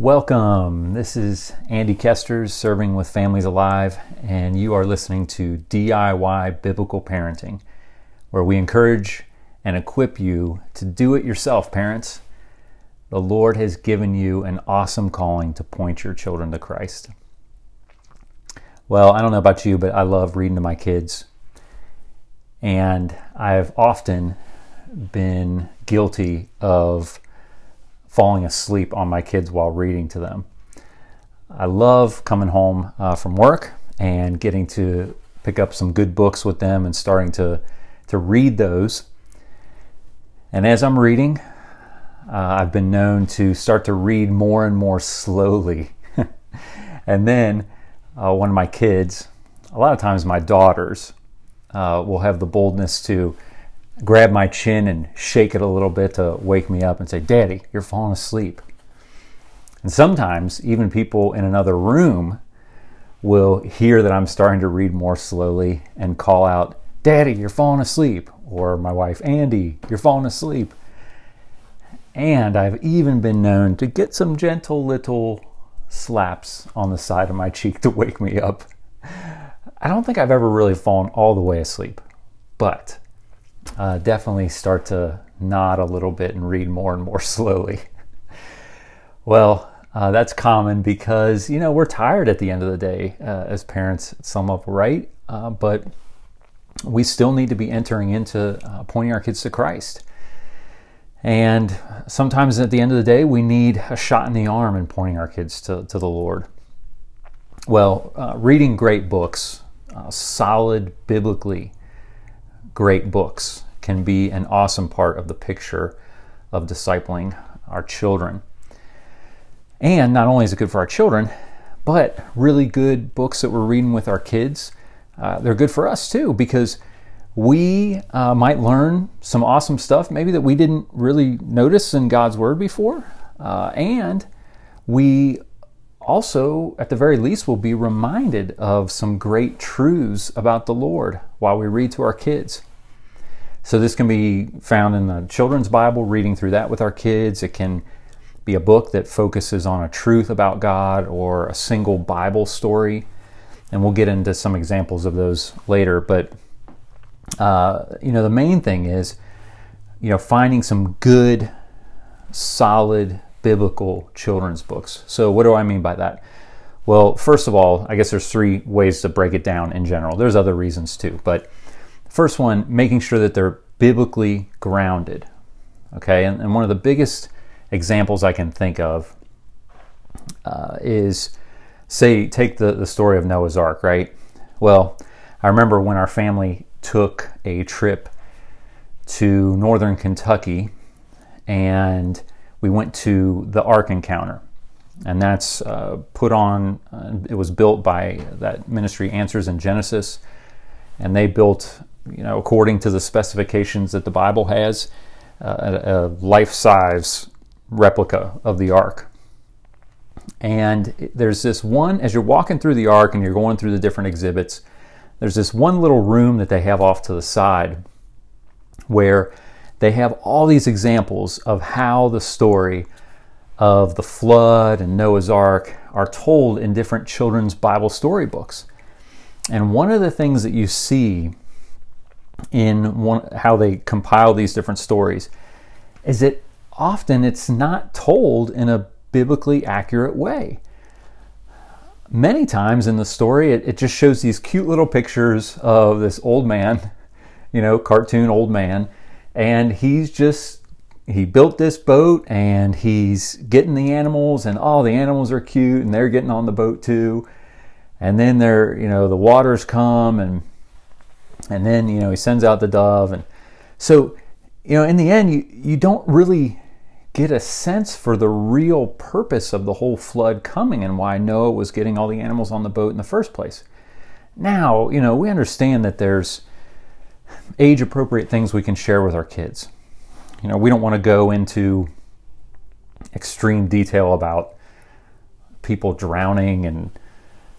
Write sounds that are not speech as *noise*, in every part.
Welcome. This is Andy Kesters serving with Families Alive, and you are listening to DIY Biblical Parenting, where we encourage and equip you to do it yourself, parents. The Lord has given you an awesome calling to point your children to Christ. Well, I don't know about you, but I love reading to my kids. And I've often been guilty of falling asleep on my kids while reading to them. I love coming home uh, from work and getting to pick up some good books with them and starting to, to read those. And as I'm reading, uh, I've been known to start to read more and more slowly. *laughs* and then uh, one of my kids, a lot of times my daughters, uh, will have the boldness to grab my chin and shake it a little bit to wake me up and say, Daddy, you're falling asleep. And sometimes even people in another room will hear that I'm starting to read more slowly and call out, Daddy, you're falling asleep. Or my wife, Andy, you're falling asleep. And I've even been known to get some gentle little slaps on the side of my cheek to wake me up. I don't think I've ever really fallen all the way asleep, but uh, definitely start to nod a little bit and read more and more *laughs* slowly. well, uh, that's common because you know we're tired at the end of the day uh, as parents. Some of right, uh, but we still need to be entering into uh, pointing our kids to Christ. And sometimes at the end of the day, we need a shot in the arm in pointing our kids to, to the Lord. Well, uh, reading great books, uh, solid, biblically great books, can be an awesome part of the picture of discipling our children. And not only is it good for our children, but really good books that we're reading with our kids, uh, they're good for us too because we uh, might learn some awesome stuff, maybe that we didn't really notice in God's Word before. Uh, and we also, at the very least, will be reminded of some great truths about the Lord while we read to our kids. So, this can be found in the children's Bible, reading through that with our kids. It can be a book that focuses on a truth about God or a single Bible story. And we'll get into some examples of those later. But uh, you know, the main thing is, you know, finding some good, solid biblical children's books. So, what do I mean by that? Well, first of all, I guess there's three ways to break it down in general. There's other reasons too, but first one, making sure that they're biblically grounded. Okay, and, and one of the biggest examples I can think of uh, is, say, take the, the story of Noah's Ark, right? Well, I remember when our family took a trip to northern Kentucky and we went to the Ark Encounter. And that's uh, put on, uh, it was built by that ministry, Answers in Genesis. And they built, you know, according to the specifications that the Bible has, uh, a, a life size replica of the Ark. And there's this one, as you're walking through the Ark and you're going through the different exhibits, there's this one little room that they have off to the side where they have all these examples of how the story of the flood and Noah's Ark are told in different children's Bible storybooks. And one of the things that you see in one, how they compile these different stories is that often it's not told in a biblically accurate way. Many times in the story, it, it just shows these cute little pictures of this old man, *laughs* you know, cartoon old man, and he's just he built this boat and he's getting the animals and all oh, the animals are cute and they're getting on the boat too. And then they're you know the waters come and and then you know he sends out the dove and so you know in the end you you don't really get a sense for the real purpose of the whole flood coming and why Noah was getting all the animals on the boat in the first place. Now, you know, we understand that there's age appropriate things we can share with our kids. You know, we don't want to go into extreme detail about people drowning and,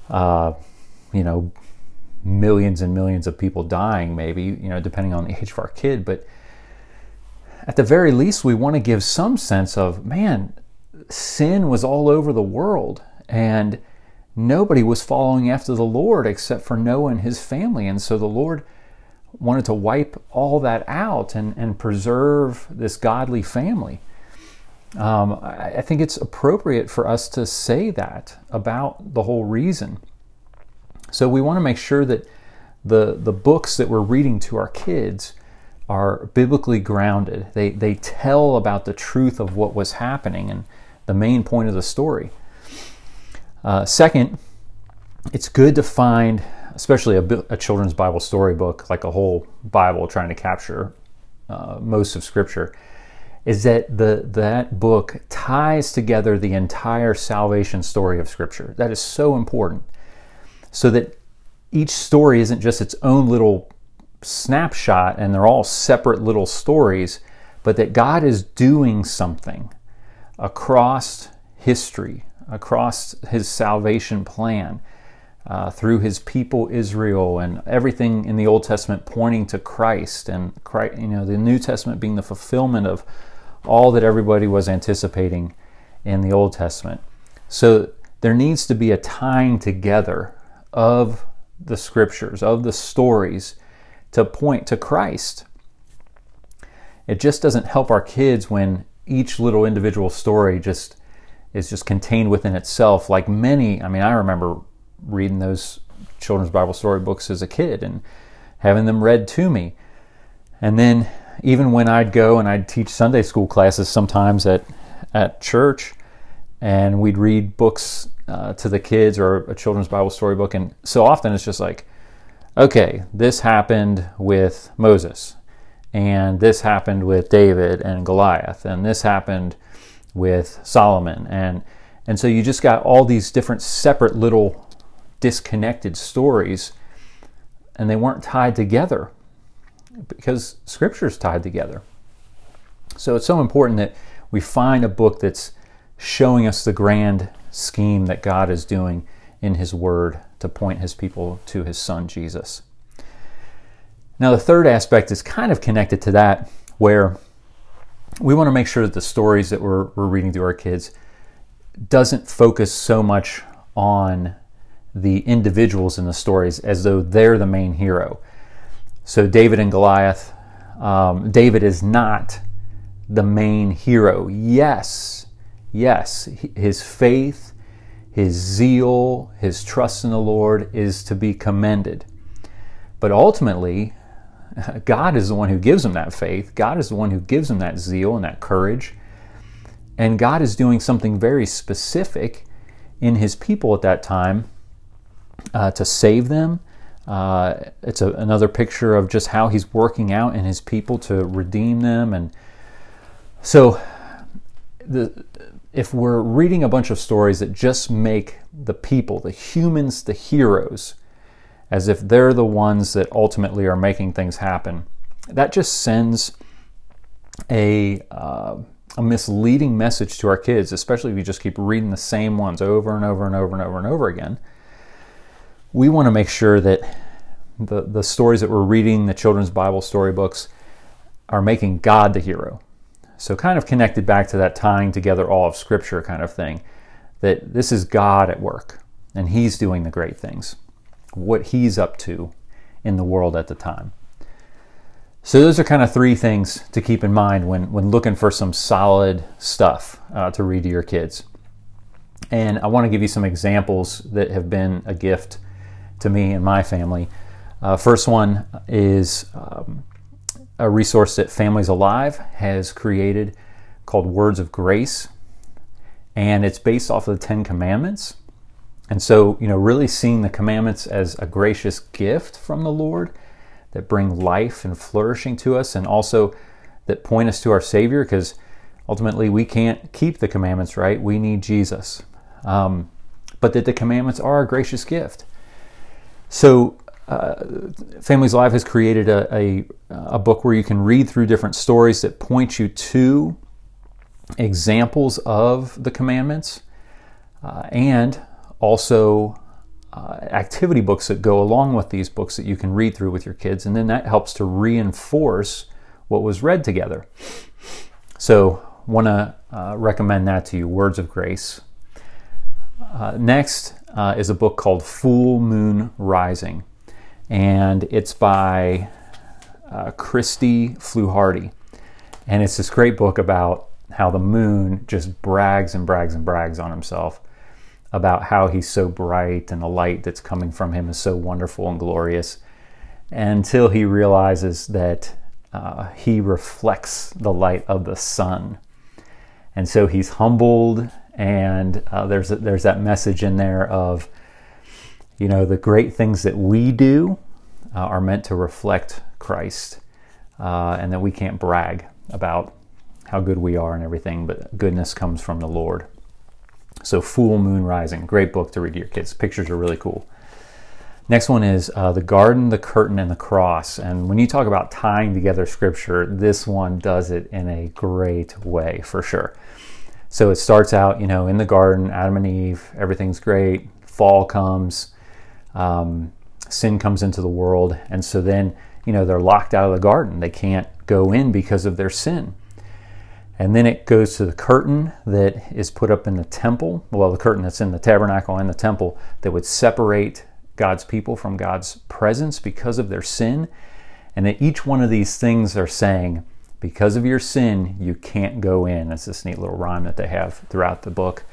uh, you know, millions and millions of people dying, maybe, you know, depending on the *laughs* age of our kid. But at the very least, we want to give some sense of, man, sin was all over the world and nobody was following after the Lord except for Noah and his family. And so the Lord wanted to wipe all that out and, and preserve this godly family. Um, I, I think it's appropriate for us to say that about the whole reason. So we want to make sure that the, the books that we're reading to our kids are biblically grounded. They, they tell about the truth of what was happening and the main point of the story. Uh, second, it's good to find, especially a, a, children's Bible storybook, like a whole Bible trying to capture uh, most of Scripture, is that the that book ties together the entire salvation story of Scripture. That is so important, so that each story isn't just its own little snapshot and they're all separate little stories, but that God is doing something across history, across his salvation plan. Uh, through his people Israel and everything in the Old Testament pointing to Christ and Christ, you know the New Testament being the fulfillment of all that everybody was anticipating in the Old Testament. So there needs to be a tying together of the scriptures, of the stories to point to Christ. It just doesn't help our kids when each little individual story just is just contained within itself. Like many, I mean, I remember reading those children's Bible story books as a kid and having them read to me. And then even when I'd go and I'd teach Sunday school classes sometimes at at church, and we'd read books uh, to the kids or a children's Bible storybook. and so often it's just like, okay, this happened with Moses, and this happened with David and Goliath, and this happened with Solomon and and so you just got all these different separate little disconnected stories and they weren't tied together because scripture is tied together. So it's so important that we find a book that's showing us the grand scheme that God is doing in his word to point his people to his son Jesus. Now the third aspect is kind of connected to that where we want to make sure that the stories that we're, we're reading to our kids doesn't focus so much on the individuals in the stories as though they're the main hero. So, David and Goliath, um, David is not the main hero. Yes, yes, his faith, his zeal, his trust in the Lord is to be commended. But ultimately, *laughs* God is the one who gives him that faith. God is the one who gives him that zeal and that courage. And God is doing something very specific in his people at that time uh, to save them. Uh, it's a, another picture of just how he's working out in his people to redeem them. And so, the, if we're reading a bunch of stories that just make the people, the humans, the heroes, as if they're the ones that ultimately are making things happen. That just sends a, uh, a misleading message to our kids, especially if you just keep reading the same ones over and over and over and over and over again. We want to make sure that the, the stories that we're reading, the children's Bible storybooks, are making God the hero. So, kind of connected back to that tying together all of Scripture kind of thing, that this is God at work and He's doing the great things what he's up to in the world at the time. So those are kind of three things to keep in mind when, when looking for some solid stuff uh, to read to your kids. And I want to give you some examples that have been a gift to me and my family. Uh, first one is um, a resource that Families Alive has created called Words of Grace. And it's based off of the Ten Commandments. And so, you know, really seeing the commandments as a gracious gift from the Lord that bring life and flourishing to us, and also that point us to our Savior, because ultimately we can't keep the commandments, right? We need Jesus. Um, but that the commandments are a gracious gift. So, uh, Families Alive has created a, a, a book where you can read through different stories that point you to examples of the commandments uh, and also uh, activity books that go along with these books that you can read through with your kids, and then that helps to reinforce what was read together. So, want to uh, recommend that to you Words of Grace. Uh, next uh, is a book called Full Moon Rising, and it's by uh, Christy Fluharty. And it's this great book about how the moon just brags and brags and brags on himself about how he's so bright and the light that's coming from him is so wonderful and glorious until he realizes that uh, he reflects the light of the sun. And so he's humbled, and uh, there's, a, there's that message in there of, you know, the great things that we do uh, are meant to reflect Christ, uh, and that we can't brag about how good we are and everything, but goodness comes from the Lord. So, Full Moon Rising, great book to read to your kids. Pictures are really cool. Next one is uh, The Garden, the Curtain, and the Cross. And when you talk about tying together scripture, this one does it in a great way for sure. So it starts out, you know, in the garden, Adam and Eve, everything's great. Fall comes, um, sin comes into the world. And so then, you know, they're locked out of the garden. They can't go in because of their sin. And then it goes to the curtain that is put up in the temple, well, the curtain that's in the tabernacle and the temple that would separate God's people from God's presence because of their sin. And that each one of these things are saying, because of your sin, you can't go in. It's this neat little rhyme that they have throughout the book.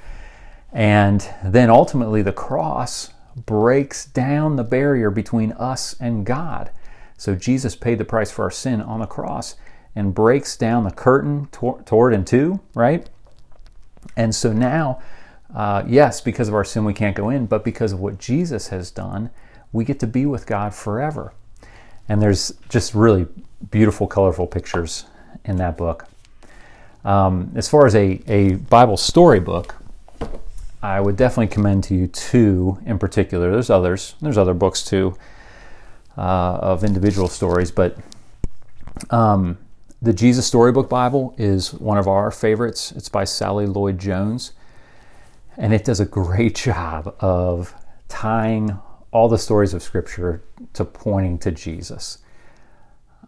And then ultimately, the cross breaks down the barrier between us and God. So Jesus paid the price for our sin on the cross and breaks down the curtain toward and to, right? And so now, uh, yes, because of our sin, we can't go in, but because of what Jesus has done, we get to be with God forever. And there's just really beautiful, colorful pictures in that book. Um, as far as a, a Bible story book, I would definitely commend to you two in particular. There's others, there's other books too uh, of individual stories, but um, the Jesus Storybook Bible is one of our favorites. It's by Sally Lloyd Jones, and it does a great *laughs* job of tying all the stories of Scripture to pointing to Jesus.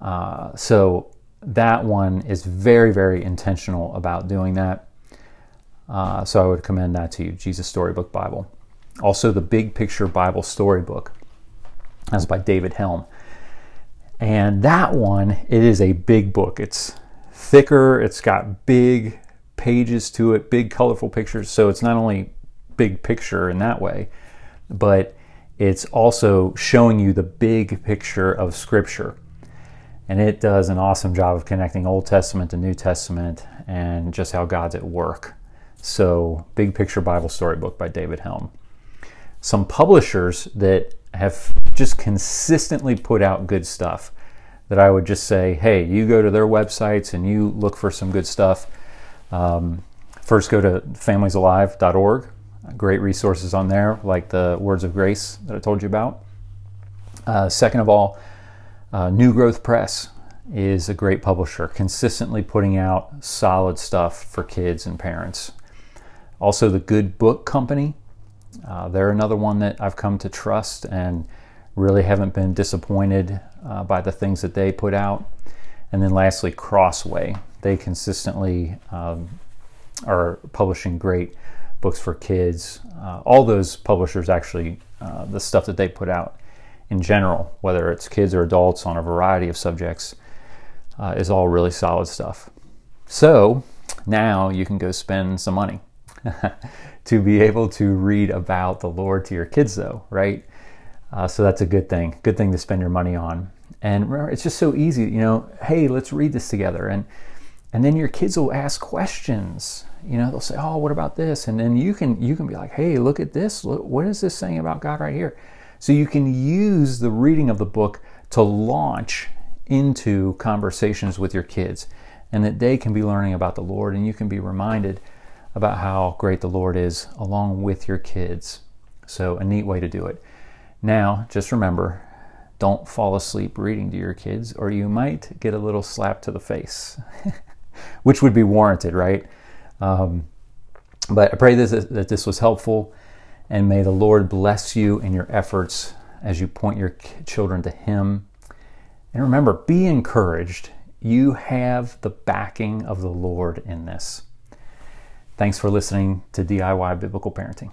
Uh, so that one is very, very intentional about doing that. Uh, so I would commend that to you, Jesus Storybook Bible. Also, the Big Picture Bible Storybook. That's by David Helm. And that one, it is a big book. It's thicker, it's got big pages to it, big colorful pictures. So it's not only big picture in that way, but it's also showing you the big picture of Scripture. And it does an awesome job of connecting Old Testament to New Testament and just how God's at work. So, Big Picture Bible Storybook by David Helm. Some publishers that have just consistently put out good stuff that I would just say, hey, you go to their websites and you look for some good stuff. Um, first, go to familiesalive.org. Great resources on there, like the Words of Grace that I told you about. Uh, second of all, uh, New Growth Press is a great publisher, consistently putting out solid stuff for kids and parents. Also, the Good Book Company uh, they're another one that I've come to trust and really haven't been disappointed uh, by the things that they put out. And then lastly, Crossway. They consistently um, are publishing great books for kids. Uh, all those publishers actually, uh, the stuff that they put out in general, whether it's kids or adults on a variety of subjects, uh, is all really solid stuff. So now you can go spend some money. *laughs* to be able to read about the Lord to your kids, though, right? Uh, so that's a good thing. Good thing to spend your money on. And remember, it's just so easy, you know. Hey, let's read this together, and and then your kids will ask questions. You know, they'll say, "Oh, what about this?" And then you can you can be like, "Hey, look at this. Look, what is this saying about God right here?" So you can use the reading of the book to launch into conversations with your kids, and that they can be learning about the Lord, and you can be reminded about how great the Lord is along with your kids. So, a neat way to do it. Now, just remember don't fall asleep reading to your kids, or you might get a little slap to the face, *laughs* which would be warranted, right? Um, but I pray this, that this was helpful, and may the Lord bless you in your efforts as you point your children to Him. And remember, be encouraged you have the backing of the Lord in this. Thanks for listening to DIY Biblical Parenting.